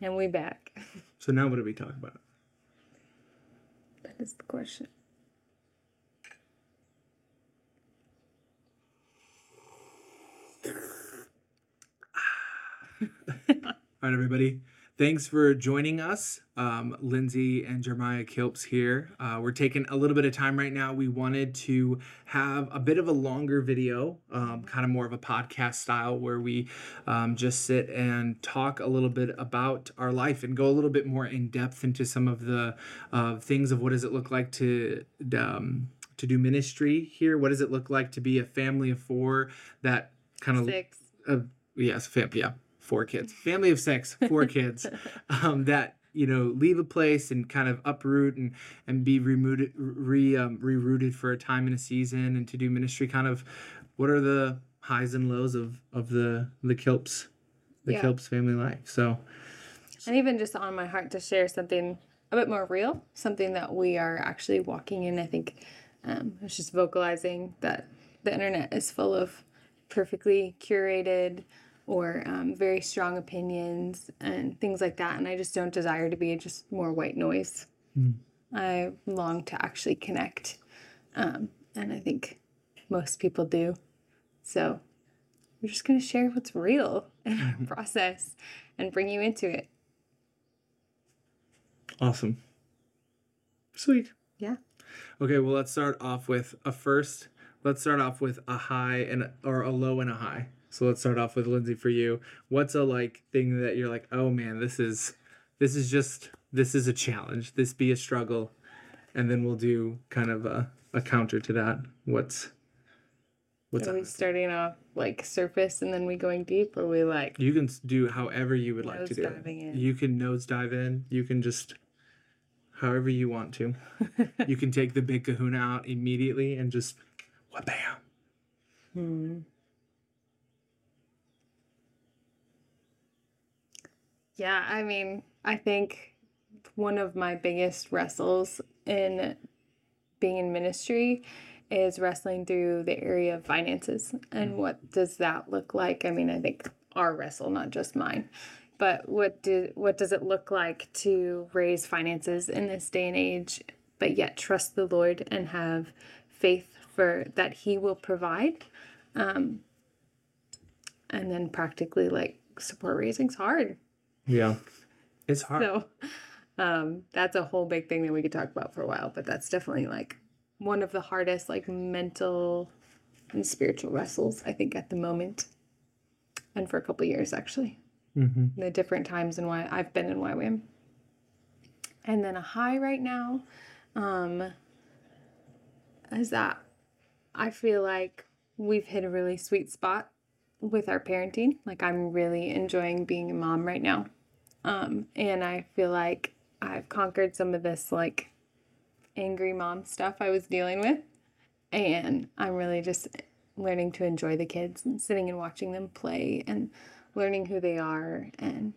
And we back. So now what do we talk about? That is the question. All right, everybody. Thanks for joining us. Um, Lindsay and Jeremiah Kilps here. Uh, we're taking a little bit of time right now. We wanted to have a bit of a longer video, um, kind of more of a podcast style, where we um, just sit and talk a little bit about our life and go a little bit more in depth into some of the uh, things of what does it look like to um, to do ministry here. What does it look like to be a family of four that kind of Six. uh, yes, fam- yeah, four kids, family of six, four kids, um, that you know leave a place and kind of uproot and and be removed, re um, rerouted for a time in a season and to do ministry. Kind of, what are the highs and lows of of the the Kilps, the Yeah. Kilps family life? So And even just on my heart to share something a bit more real, something that we are actually walking in. I think um, it's just vocalizing that the internet is full of perfectly curated or um, very strong opinions and things like that. And I just don't desire to be just more white noise. I long to actually connect. Um, and I think most people do. So we're just going to share what's real in our process and bring you into it. awesome, sweet. Yeah. Okay, well let's start off with a first. Let's start off with a high and or a low and a high. So let's start off with Lindsay for you. What's a like thing that you're like, oh man, this is this is just this is a challenge. This be a struggle, and then we'll do kind of a, a counter to that. What's what's Are we starting off like surface and then we going deep, or we like you can do however you would like to do. it. In. You can nose dive in. You can just however you want to. you can take the big kahuna out immediately and just what bam. Hmm. Yeah, I mean, I think one of my biggest wrestles in being in ministry is wrestling through the area of finances and what does that look like? I mean, I think our wrestle, not just mine. But what did what does it look like to raise finances in this day and age, but yet trust the Lord and have faith for that He will provide? Um, and then practically like support raising's hard. Yeah. It's hard. So um, that's a whole big thing that we could talk about for a while, but that's definitely like one of the hardest like mental and spiritual wrestles I think at the moment. And for a couple years actually. hmm The different times and why I've been in YWAM. And then a high right now um, is that I feel like we've hit a really sweet spot with our parenting. Like I'm really enjoying being a mom right now. Um, and I feel like I've conquered some of this like angry mom stuff I was dealing with. And I'm really just learning to enjoy the kids and sitting and watching them play and learning who they are and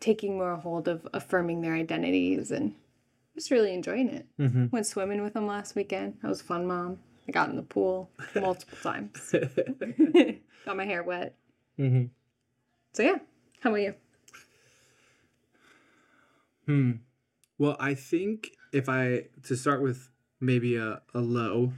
taking more hold of affirming their identities and just really enjoying it. hmm Went swimming with them last weekend. That was fun, mom. I got in the pool multiple times. got my hair wet. hmm So yeah. How about you? Hmm. Well, I think if I to start with maybe a, a low,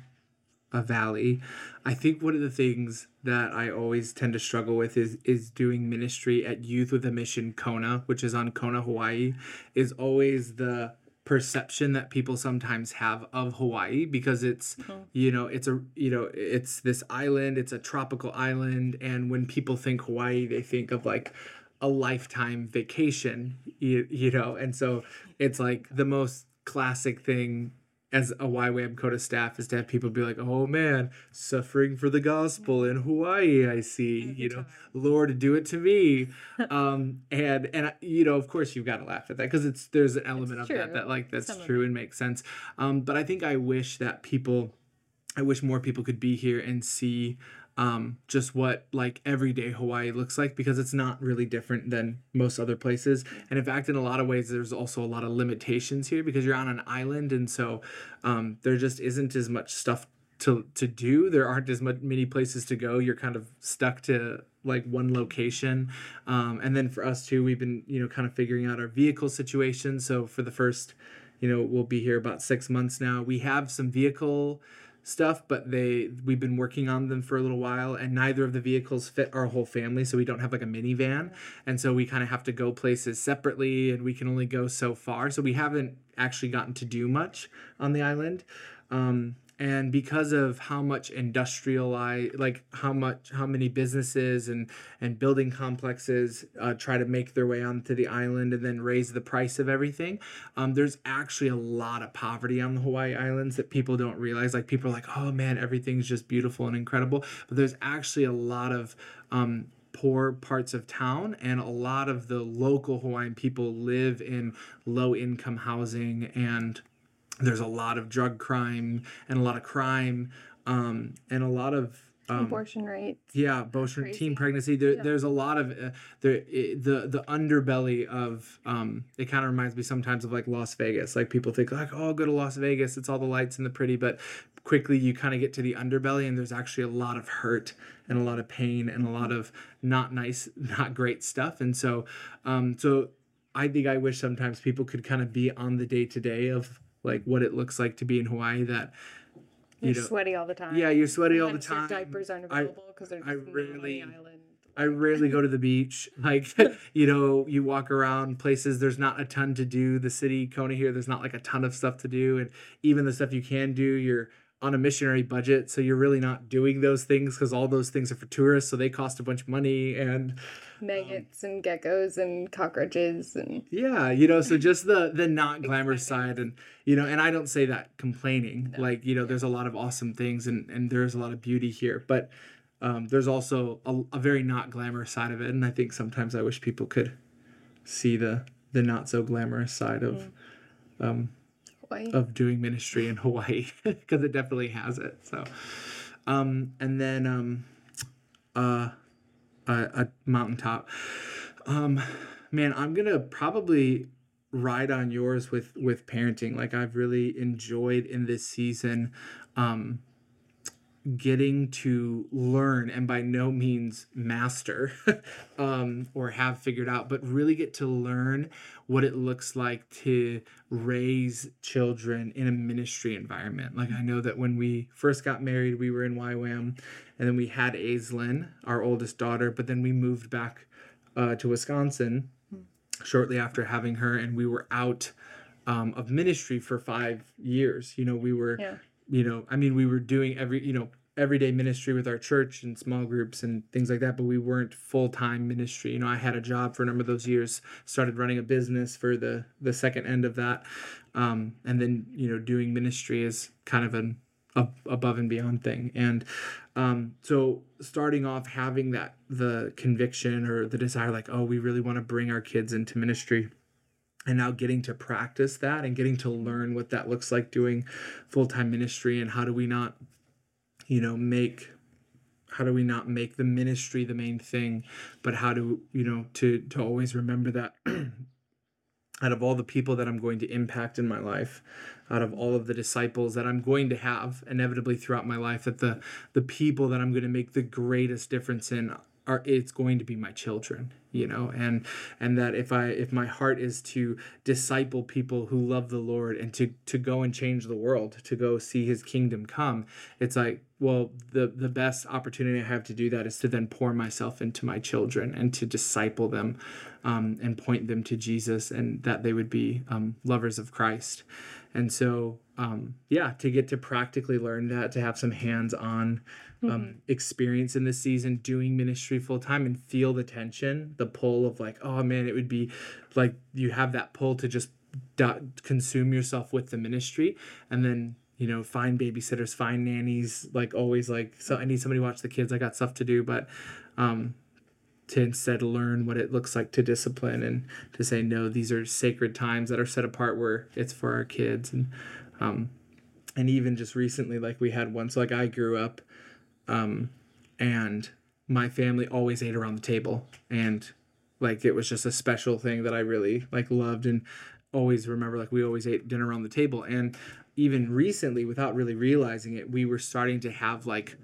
a valley, I think one of the things that I always tend to struggle with is is doing ministry at Youth with a Mission Kona, which is on Kona, Hawaii, is always the perception that people sometimes have of Hawaii because it's mm-hmm. you know it's a you know it's this island it's a tropical island and when people think Hawaii they think of like a lifetime vacation you, you know and so it's like the most classic thing as a YWAM Kona staff is to have people be like, oh man, suffering for the gospel in Hawaii, I see, you know, Lord, do it to me. um, and, and, you know, of course you've got to laugh at that because it's, there's an element of that, true. that like, that's Some true and makes sense. Um, but I think I wish that people, I wish more people could be here and see um, just what like everyday Hawaii looks like because it's not really different than most other places. And in fact, in a lot of ways, there's also a lot of limitations here because you're on an island, and so um, there just isn't as much stuff to to do. There aren't as much, many places to go. You're kind of stuck to like one location. Um, and then for us too we've been you know kind of figuring out our vehicle situation. So for the first you know we'll be here about six months now. We have some vehicle stuff but they we've been working on them for a little while and neither of the vehicles fit our whole family so we don't have like a minivan. And so we kind of have to go places separately and we can only go so far. So we haven't actually gotten to do much on the island. Um, and because of how much industrialized like how much how many businesses and and building complexes uh, try to make their way onto the island and then raise the price of everything um, there's actually a lot of poverty on the hawaii islands that people don't realize. Like people are like oh man everything's just beautiful and incredible. But there's actually a lot of um, poor parts of town and a lot of the local hawaiian people live in low income housing and there's a lot of drug crime and a lot of crime um, and a lot of um, abortion rates. Yeah, abortion, Crazy. teen pregnancy. There, Yeah. There's a lot of uh, the the the underbelly of um. It kind of reminds me sometimes of like Las Vegas. Like people think like, oh, go to Las Vegas. It's all the lights and the pretty, but quickly you kind of get to the underbelly and there's actually a lot of hurt and a lot of pain and a lot of not nice, not great stuff. And so, um, so I think I wish sometimes people could kind of be on the day to day of like what it looks like to be in Hawaii. That you You're know, sweaty all the time. yeah, you're sweaty all the time. Diapers aren't available because they're I not on the island. I rarely go to the beach. Like, you know, you walk around places, there's not a ton to do. The city, Kona here, there's not like a ton of stuff to do. And even the stuff you can do, you're on a missionary budget. So you're really not doing those things because all those things are for tourists. So they cost a bunch of money. And maggots and geckos and cockroaches and yeah, you know, so just the the not glamorous side and you know, and I don't say that complaining. No. Like, you know, there's a lot of awesome things and and there's a lot of beauty here. But um, there's also a, a very not glamorous side of it. And I think sometimes I wish people could see the the not so glamorous side of um, Hawaii. of doing ministry in Hawaii because it definitely has it. So, um, and then um, uh, a, a mountaintop. Um, man, I'm gonna probably ride on yours with with parenting. Like I've really enjoyed in this season. Um, getting to learn and by no means master um, or have figured out, but really get to learn what it looks like to raise children in a ministry environment. Like I know that when we first got married, we were in YWAM, and then we had Aislinn, our oldest daughter, but then we moved back uh, to Wisconsin shortly after having her, and we were out um, of ministry for five years. You know, we were Yeah. you know i mean we were doing every you know everyday ministry with our church and small groups and things like that but we weren't full-time ministry. You know i had a job for a number of those years started running a business for the the second end of that um, and then you know doing ministry is kind of an ab- above and beyond thing. And um, so starting off having that the conviction or the desire like oh we really want to bring our kids into ministry and now getting to practice that and getting to learn what that looks like doing full-time ministry and how do we not you know make how do we not make the ministry the main thing but how do you know to to always remember that out of all the people that I'm going to impact in my life out of all of the disciples that I'm going to have inevitably throughout my life that the the people that I'm going to make the greatest difference in are it's going to be my children you know? And and that if i if my heart is to disciple people who love the lord and to to go and change the world to go see his kingdom come it's like well the the best opportunity i have to do that is to then pour myself into my children and to disciple them um, and point them to jesus and that they would be um, lovers of christ. And so um, yeah to get to practically learn that to have some hands-on um, experience in this season doing ministry full time and feel the tension, the pull of like, oh man, it would be like you have that pull to just do- consume yourself with the ministry and then you know find babysitters find nannies like always like so i need somebody to watch the kids. I got stuff to do but um to instead learn what it looks like to discipline and to say no these are sacred times that are set apart where it's for our kids and um and even just recently like we had one so like i grew up um, and my family always ate around the table. And like it was just a special thing that i really like loved and always remember like we always ate dinner around the table. And even recently, without really realizing it, we were starting to have like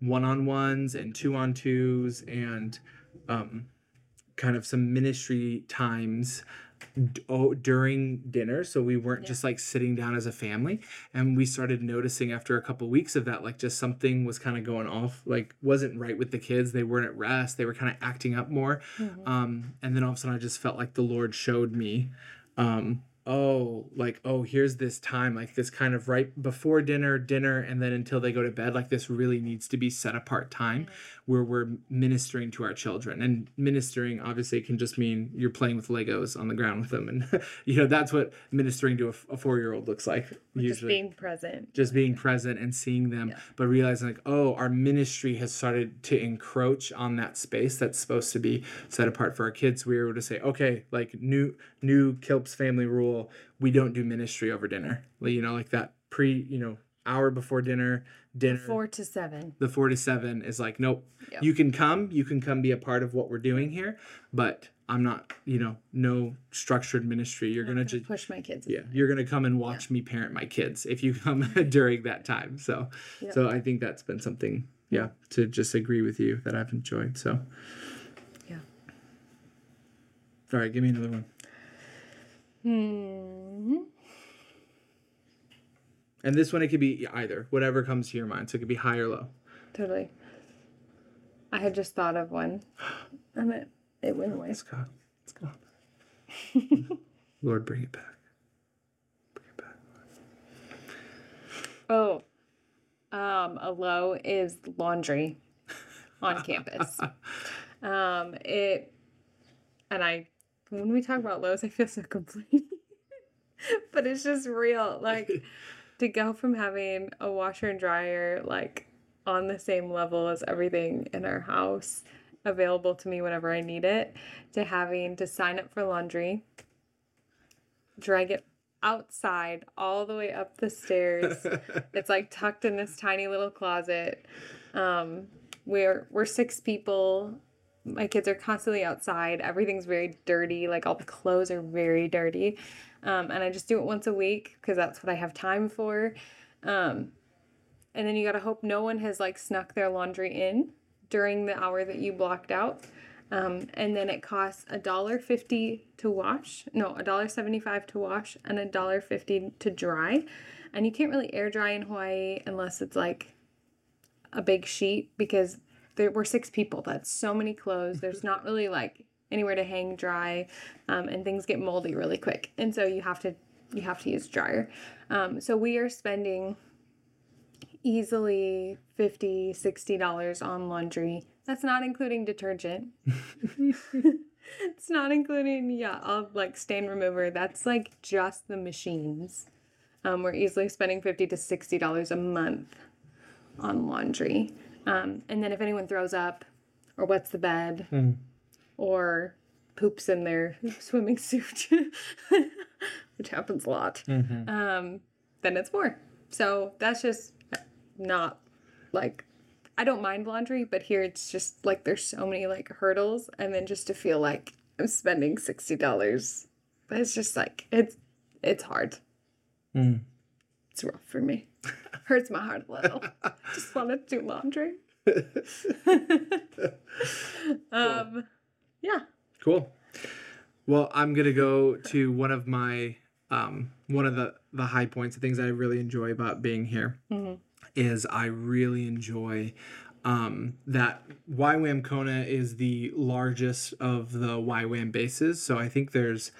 one on ones and two on twos and um, kind of some ministry times d- oh, during dinner so we weren't Yeah. just like sitting down as a family and we started noticing after a couple weeks of that like just something was kind of going off like wasn't right with the kids they weren't at rest they were kind of acting up more Mhm. um and then all of a sudden i just felt like the lord showed me um oh like oh here's this time like this kind of right before dinner dinner and then until they go to bed like this really needs to be set apart time mm. where we're ministering to our children. And ministering obviously can just mean you're playing with legos on the ground with them and you know that's what ministering to a four-year-old looks like usually Just being present. just being present and seeing them Yeah. but realizing like oh our ministry has started to encroach on that space that's supposed to be set apart for our kids. We were able to say okay like new new kilps family rule we don't do ministry over dinner like, you know like that pre you know hour before dinner dinner Four to seven. the four to seven is like nope Yep. you can come you can come be a part of what we're doing here but i'm not you know no structured ministry you're I'm gonna just push my kids. yeah you're gonna come and watch me parent my kids if you come during that time so Yep. so i think that's been something yeah to just agree with you that i've enjoyed so Yeah. all right give me another one Hmm. and this one it could be either whatever comes to your mind so it could be high or low Totally. I had just thought of one, and it it went away. let's go let's go lord bring it back bring it back Oh, um, a low is laundry on campus. Um, it, and I, when we talk about lows, I feel so complete, but it's just real. Like to go from having a washer and dryer like on the same level as everything in our house available to me whenever I need it, to having to sign up for laundry, drag it outside all the way up the stairs. It's like tucked in this tiny little closet. Um, we're we're six people. My kids are constantly outside. Everything's very dirty. Like all the clothes are very dirty. Um, and I just do it once a week because that's what I have time for. Um, and then you gotta hope no one has like snuck their laundry in during the hour that you blocked out. Um, and then it costs a dollar fifty to wash. No, a dollar seventy-five to wash and a dollar fifty to dry. And you can't really air dry in Hawaii unless it's like a big sheet because there we're six people. That's so many clothes. There's not really like anywhere to hang dry, um, and things get moldy really quick. And so you have to you have to use dryer. Um, so we are spending easily 50 60 dollars on laundry that's not including detergent it's not including yeah all like stain remover that's like just the machines um, we're easily spending 50 to 60 dollars a month on laundry um, and then if anyone throws up or wets the bed Mm. or poops in their swimming suit which happens a lot Mhm. um, then it's more. So that's just not like I don't mind laundry, but here it's just like there's so many like hurdles, and then just to feel like I'm spending sixty dollars, but it's just like it's it's hard. Mm. It's rough for me. Hurts my heart a little. just want to do laundry. um, yeah. Cool. Well, I'm gonna go to one of my um, one of the the high points, the things I really enjoy about being here Mhm. is I really enjoy um, that YWAM Kona is the largest of the YWAM bases. So I think there's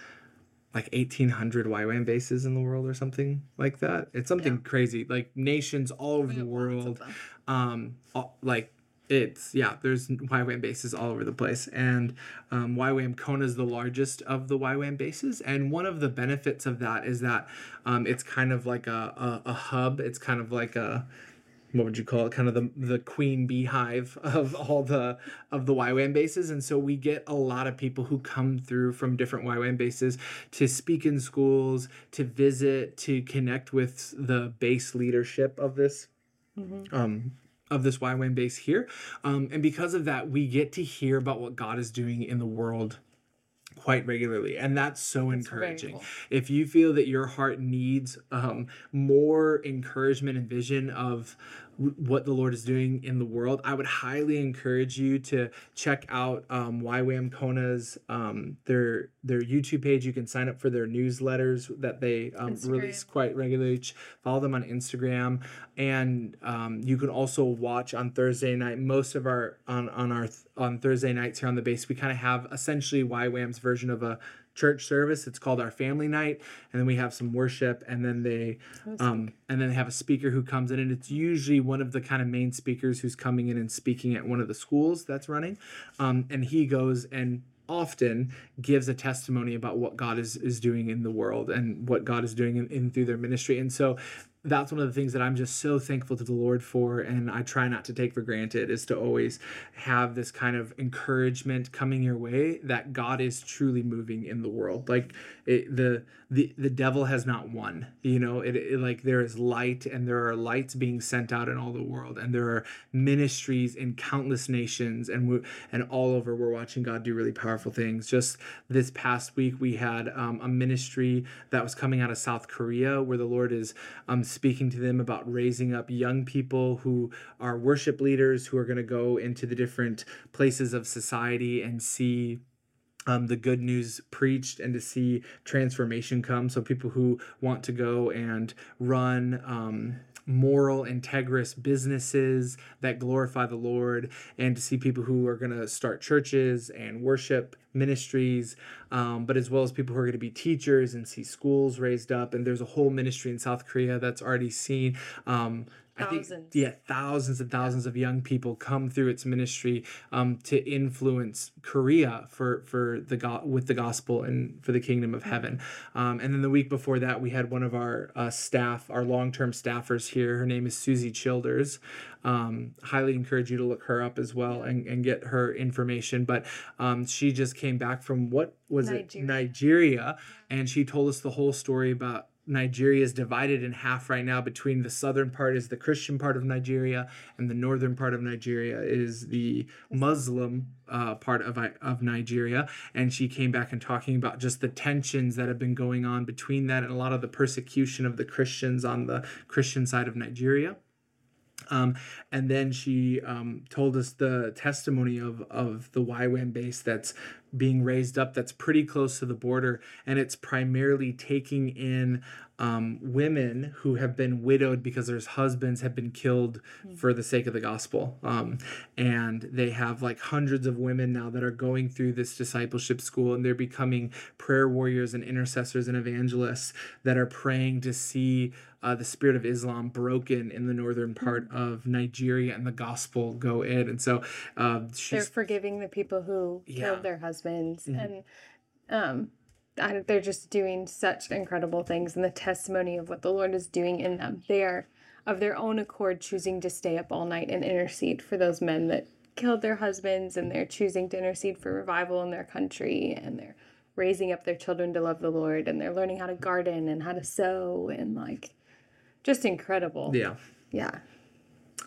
like 1800 YWAM bases in the world or something like that. It's something crazy. Like nations all over the world. um all- like it's yeah there's YWAM bases all over the place. And um, YWAM Kona is the largest of the YWAM bases. And one of the benefits of that is that um, it's kind of like a, a, a hub. It's kind of like a what would you call it? Kind of the the queen beehive of all the of the YWAM bases. And so we get a lot of people who come through from different YWAM bases to speak in schools to visit to connect with the base leadership of this um, of this YWAM base here. Um, and because of that, we get to hear about what God is doing in the world quite regularly. And that's so That's encouraging. cool. if you feel that your heart needs um, more encouragement and vision of what the lord is doing in the world i would highly encourage you to check out um, ywam kona's um, their their youtube page. You can sign up for their newsletters that they um, release quite regularly. Follow them on instagram. And um, you can also watch on thursday night. Most of our on on our on thursday nights here on the base we kind of have essentially ywam's version of a church service. It's called our family night. And then we have some worship and then they um, and then they have a speaker who comes in and it's usually one of the kind of main speakers who's coming in and speaking at one of the schools that's running. Um, and he goes and often gives a testimony about what god is is doing in the world and what god is doing in, in through their ministry. And so that's one of the things that I'm just so thankful to the Lord for, and I try not to take for granted, is to always have this kind of encouragement coming your way that God is truly moving in the world. Like it, the the the devil has not won. You know, it, it like there is light, and there are lights being sent out in all the world, and there are ministries in countless nations, and we and all over. We're watching God do really powerful things. Just this past week, we had um, a ministry that was coming out of South Korea, where the Lord is um, speaking to them about raising up young people who are worship leaders who are going to go into the different places of society and see um, the good news preached and to see transformation come. So people who want to go and run um, moral, integrous businesses that glorify the Lord, and to see people who are going to start churches and worship ministries, um, but as well as people who are going to be teachers and see schools raised up. And there's a whole ministry in South Korea that's already seen. Um, I think, Thousands. yeah, thousands and thousands of young people come through its ministry um, to influence Korea for for the go- with the gospel and for the kingdom of heaven. Um, and then the week before that, we had one of our uh, staff, our long term staffers here. Her name is Susie Childers. Um, highly encourage you to look her up as well and, and get her information. But um, she just came back from what was it Nigeria. Nigeria, and she told us the whole story about Nigeria is divided in half right now between the southern part is the Christian part of Nigeria and the northern part of Nigeria is the Muslim uh, part of of Nigeria and she came back and talking about just the tensions that have been going on between that and a lot of the persecution of the Christians on the Christian side of Nigeria. Um, and then she um, told us the testimony of, of the YWAM base that's being raised up that's pretty close to the border. And it's primarily taking in um, women who have been widowed because their husbands have been killed for the sake of the gospel. Um, and they have like hundreds of women now that are going through this discipleship school and they're becoming prayer warriors and intercessors and evangelists that are praying to see uh, the spirit of Islam broken in the northern part of Nigeria and the gospel go in. And so uh, They're forgiving the people who Yeah. killed their husbands, Mhm. and um, I, they're just doing such incredible things. And the testimony of what the Lord is doing in them, they are of their own accord choosing to stay up all night and intercede for those men that killed their husbands, and they're choosing to intercede for revival in their country, and they're raising up their children to love the Lord, and they're learning how to garden and how to sew, and like just incredible. yeah. Yeah.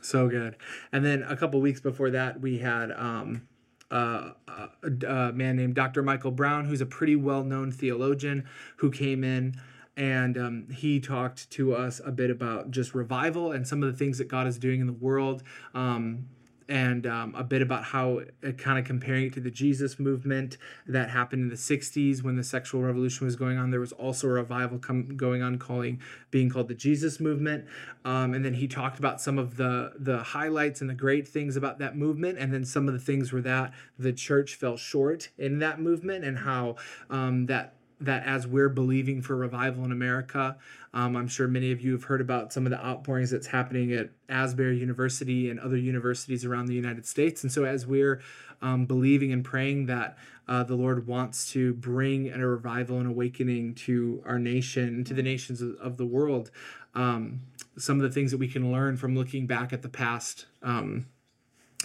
So good. And then a couple weeks before that, we had um, uh, a, a man named Dr. Michael Brown, who's a pretty well known theologian, who came in and um, he talked to us a bit about just revival and some of the things that God is doing in the world. Um, and um, a bit about how uh, kind of comparing it to the Jesus movement that happened in the 60s when the sexual revolution was going on. There was also a revival com- going on calling being called the Jesus movement. Um, and then he talked about some of the the highlights and the great things about that movement, and then some of the things where that the church fell short in that movement, and how um, that that as we're believing for revival in America, um, I'm sure many of you have heard about some of the outpourings that's happening at Asbury University and other universities around the United States. And so, as we're um, believing and praying that uh, the Lord wants to bring a revival and awakening to our nation, to the nations of, of the world, um, some of the things that we can learn from looking back at the past, um,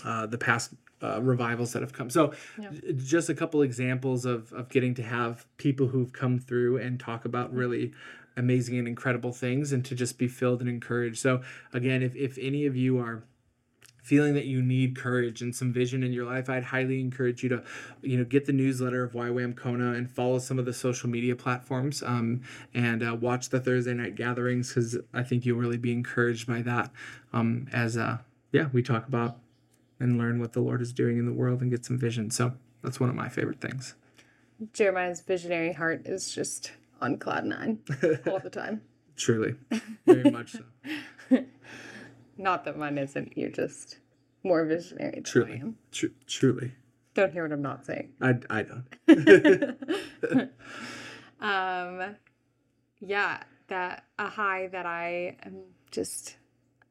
uh, the past uh, revivals that have come. So, Yeah. just a couple examples of of getting to have people who've come through and talk about really amazing and incredible things, and to just be filled and encouraged. So, again, if if any of you are feeling that you need courage and some vision in your life, I'd highly encourage you to, you know, get the newsletter of YWAM Kona and follow some of the social media platforms um, and uh, watch the Thursday night gatherings because I think you'll really be encouraged by that um, as, uh, yeah, we talk about and learn what the Lord is doing in the world and get some vision. So that's one of my favorite things. Jeremiah's visionary heart is just on cloud nine all the time. Truly, very much so. Not that mine isn't. You're just more visionary Truly. Tru- truly. Don't hear what I'm not saying. I, I don't. um, yeah, that a high that I am just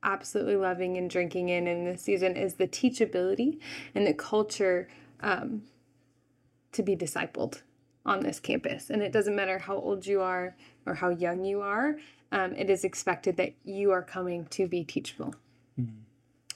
absolutely loving and drinking in in this season is the teachability and the culture um, to be discipled on this campus. And it doesn't matter how old you are or how young you are, um, it is expected that you are coming to be teachable.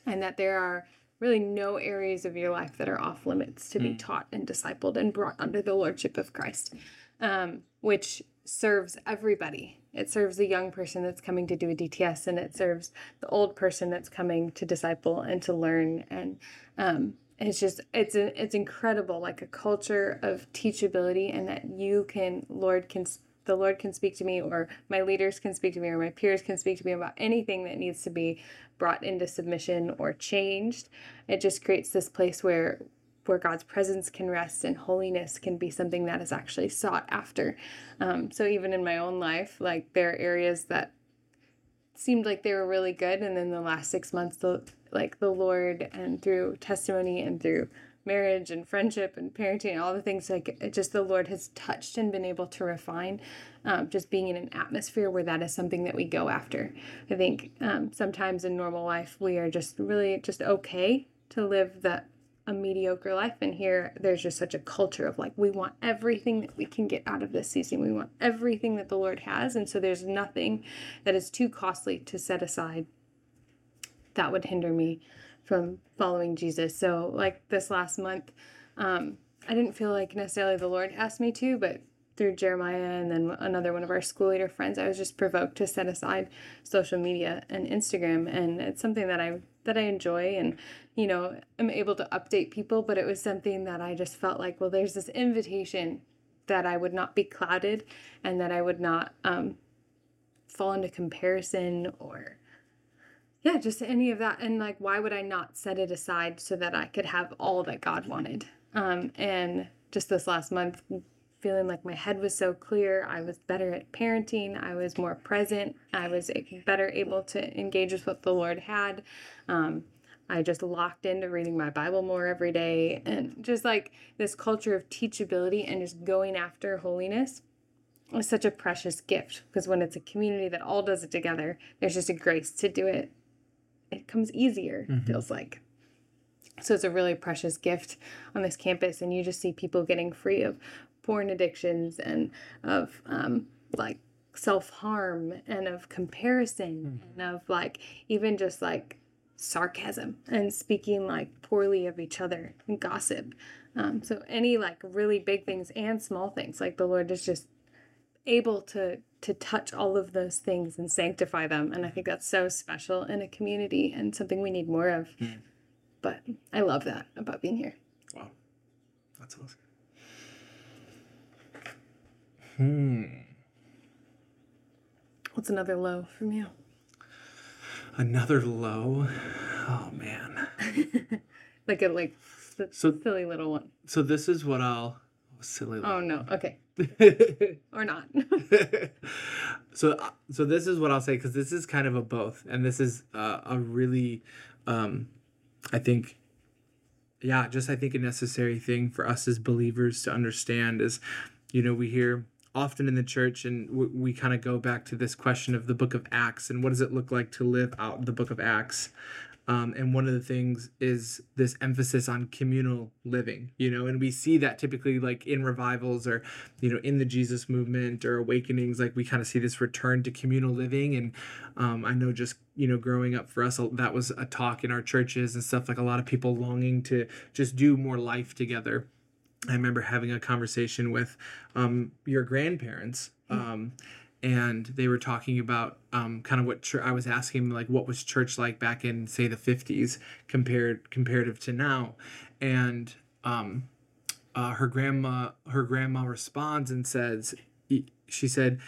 And that there are really no areas of your life that are off limits to be taught and discipled and brought under the lordship of Christ, um, which serves everybody. It serves the young person that's coming to do a DTS, and it serves the old person that's coming to disciple and to learn. And um, it's just it's a, it's incredible, like a culture of teachability, and that you can Lord can the Lord can speak to me, or my leaders can speak to me, or my peers can speak to me about anything that needs to be brought into submission or changed. It just creates this place where where God's presence can rest and holiness can be something that is actually sought after. Um, so even in my own life, like there are areas that seemed like they were really good, and then the last six months, the like the Lord and through testimony and through marriage and friendship and parenting and all the things like just the Lord has touched and been able to refine. Um, just being in an atmosphere where that is something that we go after. I think um, sometimes in normal life we are just really just okay to live the a mediocre life and here there's just such a culture of like we want everything that we can get out of this season we want everything that the lord has and so there's nothing that is too costly to set aside that would hinder me from following jesus. So like this last month um, i didn't feel like necessarily the lord asked me to but through jeremiah and then another one of our school leader friends i was just provoked to set aside social media and instagram. And it's something that i that i enjoy and you know I'm able to update people but it was something that i just felt like well there's this invitation that i would not be clouded and that i would not um, fall into comparison or yeah just any of that and like why would i not set it aside so that i could have all that god wanted? Um, and just this last month feeling like my head was so clear i was better at parenting i was more present i was better able to engage with what the lord had. Um, I just locked into reading my Bible more every day and just like this culture of teachability and just going after holiness is such a precious gift because when it's a community that all does it together, there's just a grace to do it. It comes easier, mm-hmm. feels like. So it's a really precious gift on this campus, and you just see people getting free of porn addictions and of um, like self harm and of comparison mm-hmm. and of like even just like sarcasm and speaking like poorly of each other and gossip. Um, so any like really big things and small things, like the Lord is just able to to touch all of those things and sanctify them. And I think that's so special in a community and something we need more of. Mm. But I love that about being here. Wow, that's awesome. Hmm. What's another low from you? Another low. Oh man. like a like so silly little one. So this is what I'll silly. Oh no. Okay. Or not. so uh, so this is what I'll say because this is kind of a both, and this is uh, a really, um, I think. Yeah, just I think a necessary thing for us as believers to understand is, you know, we hear often in the church and we, we kind of go back to this question of the book of acts and what does it look like to live out the book of acts um, and one of the things is this emphasis on communal living you know and we see that typically like in revivals or you know in the jesus movement or awakenings like we kind of see this return to communal living. And um, i know just you know growing up for us that was a talk in our churches and stuff like a lot of people longing to just do more life together. I remember having a conversation with um, your grandparents, um, and they were talking about um, kind of what I was asking like what was church like back in say the 50s compared comparative to now? And um, uh, her grandma her grandma responds and says she said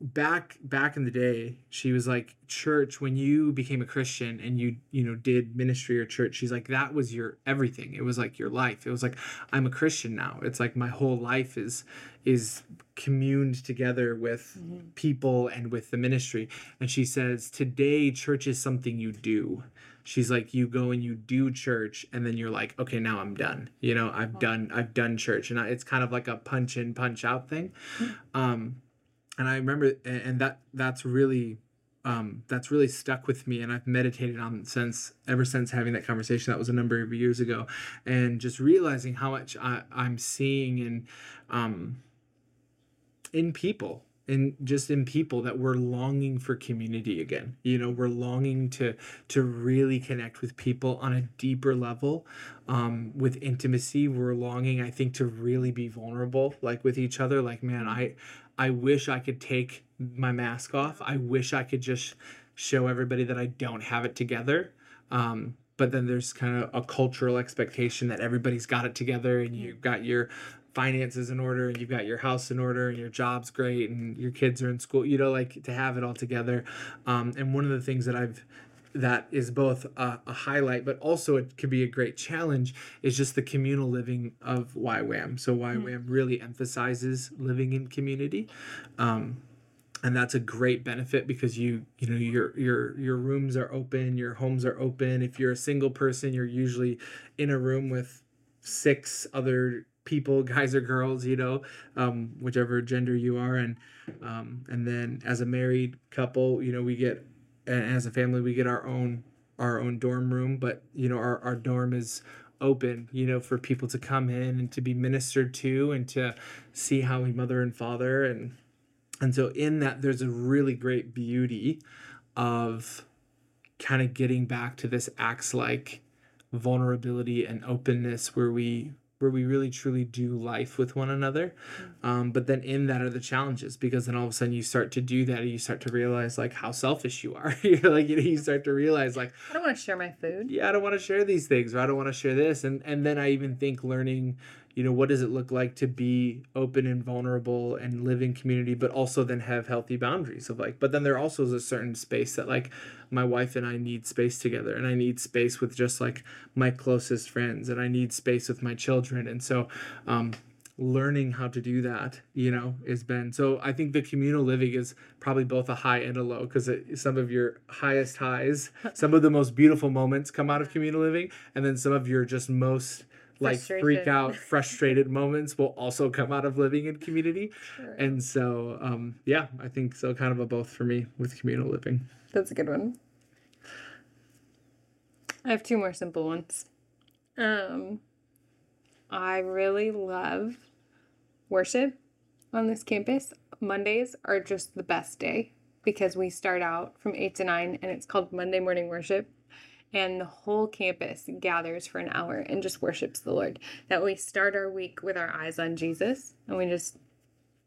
back back in the day she was like church when you became a christian and you you know did ministry or church she's like that was your everything. It was like your life. It was like i'm a christian now. It's like my whole life is is communed together with mm-hmm. people and with the ministry. And she says today church is something you do. She's like you go and you do church and then you're like okay now i'm done. You know i've done i've done church and I, it's kind of like a punch in punch out thing. Mm-hmm. um and I remember, and that that's really um, that's really stuck with me, and I've meditated on since ever since having that conversation. That was a number of years ago, and just realizing how much I, I'm seeing in um, in people and just in people that we're longing for community again. You know we're longing to to really connect with people on a deeper level um, with intimacy. We're longing i think to really be vulnerable like with each other. Like man i I wish I could take my mask off. I wish I could just show everybody that I don't have it together. Um, but then there's kind of a cultural expectation that everybody's got it together and you've got your finances in order and you've got your house in order and your job's great and your kids are in school you know like to have it all together um, and one of the things that i've that is both a, a, highlight, but also it could be a great challenge, is just the communal living of YWAM. So YWAM mm-hmm. really emphasizes living in community. Um, and that's a great benefit because you you know your your your rooms are open your homes are open if you're a single person you're usually in a room with six other people guys or girls you know um, whichever gender you are and um, and then as a married couple you know we get and as a family we get our own our own dorm room but you know our, our dorm is open you know for people to come in and to be ministered to and to see how we mother and father. And and so in that there's a really great beauty of kind of getting back to this acts like vulnerability and openness where we where we really truly do life with one another. Mm. Um, but then in that are the challenges because then all of a sudden you start to do that and you start to realize like how selfish you are. You're like you, know, you start to realize like I don't want to share my food. Yeah, I don't want to share these things or I don't want to share this. And and then I even think learning you know what does it look like to be open and vulnerable and live in community but also then have healthy boundaries of like but then there also is a certain space that like my wife and I need space together and I need space with just like my closest friends and I need space with my children and so um learning how to do that you know has been so i think the communal living is probably both a high and a low because some of your highest highs some of the most beautiful moments come out of communal living and then some of your just most like freak out frustrated moments will also come out of living in community. Sure. and so um yeah i think so kind of a both for me with communal living. That's a good one. I have two more simple ones. Um i really love worship on this campus. Mondays are just the best day because we start out from 8 to 9 and it's called monday morning worship and the whole campus gathers for an hour and just worships the Lord. That we start our week with our eyes on Jesus and we just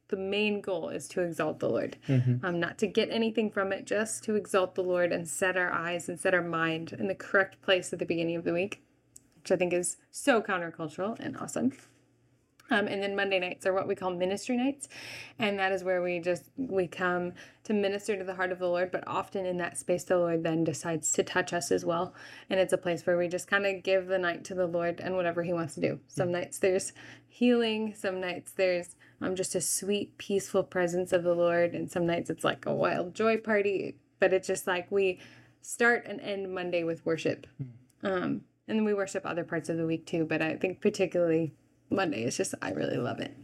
the main goal is to exalt the Lord. Mm-hmm. Um, not to get anything from it, just to exalt the Lord and set our eyes and set our mind in the correct place at the beginning of the week, which I think is so countercultural and awesome. Um, and then Monday nights are what we call ministry nights, and that is where we just we come to minister to the heart of the Lord. But often in that space, the Lord then decides to touch us as well, and it's a place where we just kind of give the night to the Lord and whatever He wants to do. Some mm-hmm. nights there's healing, some nights there's um just a sweet, peaceful presence of the Lord, and some nights it's like a wild joy party. But it's just like we start and end Monday with worship, mm-hmm. um, and then we worship other parts of the week too. But I think particularly Monday. It's just I really love it.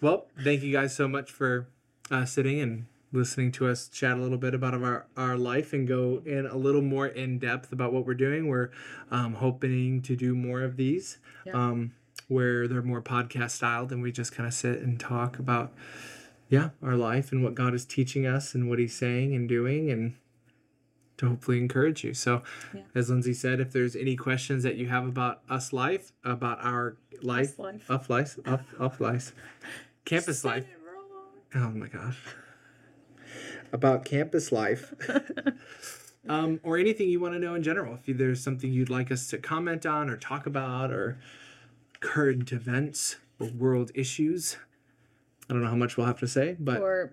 Well, thank you guys so much for uh, sitting and listening to us chat a little bit about our, our life and go in a little more in depth about what we're doing. We're um, hoping to do more of these yeah. um, where they're more podcast styled and we just kind of sit and talk about, yeah, our life and what God is teaching us and what He's saying and doing and to hopefully encourage you. So, yeah. as Lindsay said, if there's any questions that you have about us life, about our life, life. Up life, up, up life, campus life. Oh my gosh. about campus life. um, or anything you want to know in general. If there's something you'd like us to comment on or talk about or current events or world issues. I don't know how much we'll have to say, but or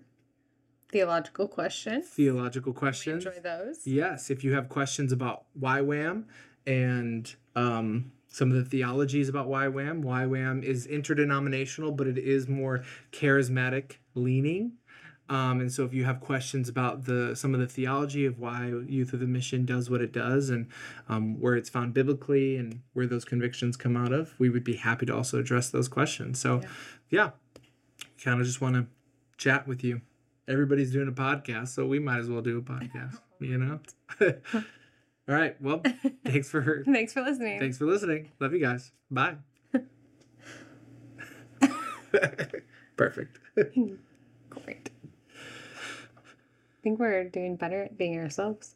theological questions. theological questions. Enjoy those. Yes, if you have questions about YWAM and um, some of the theologies about YWAM, YWAM is interdenominational, but it is more charismatic leaning. Um, and so if you have questions about the some of the theology of why Youth of the Mission does what it does and um, where it's found biblically and where those convictions come out of, we would be happy to also address those questions. So yeah, kind of just want to chat with you. Everybody's doing a podcast, so we might as well do a podcast, you know? All right. Well, thanks for Thanks for listening. thanks for listening. Love you guys. Bye. Perfect. Great. I think we're doing better at being ourselves.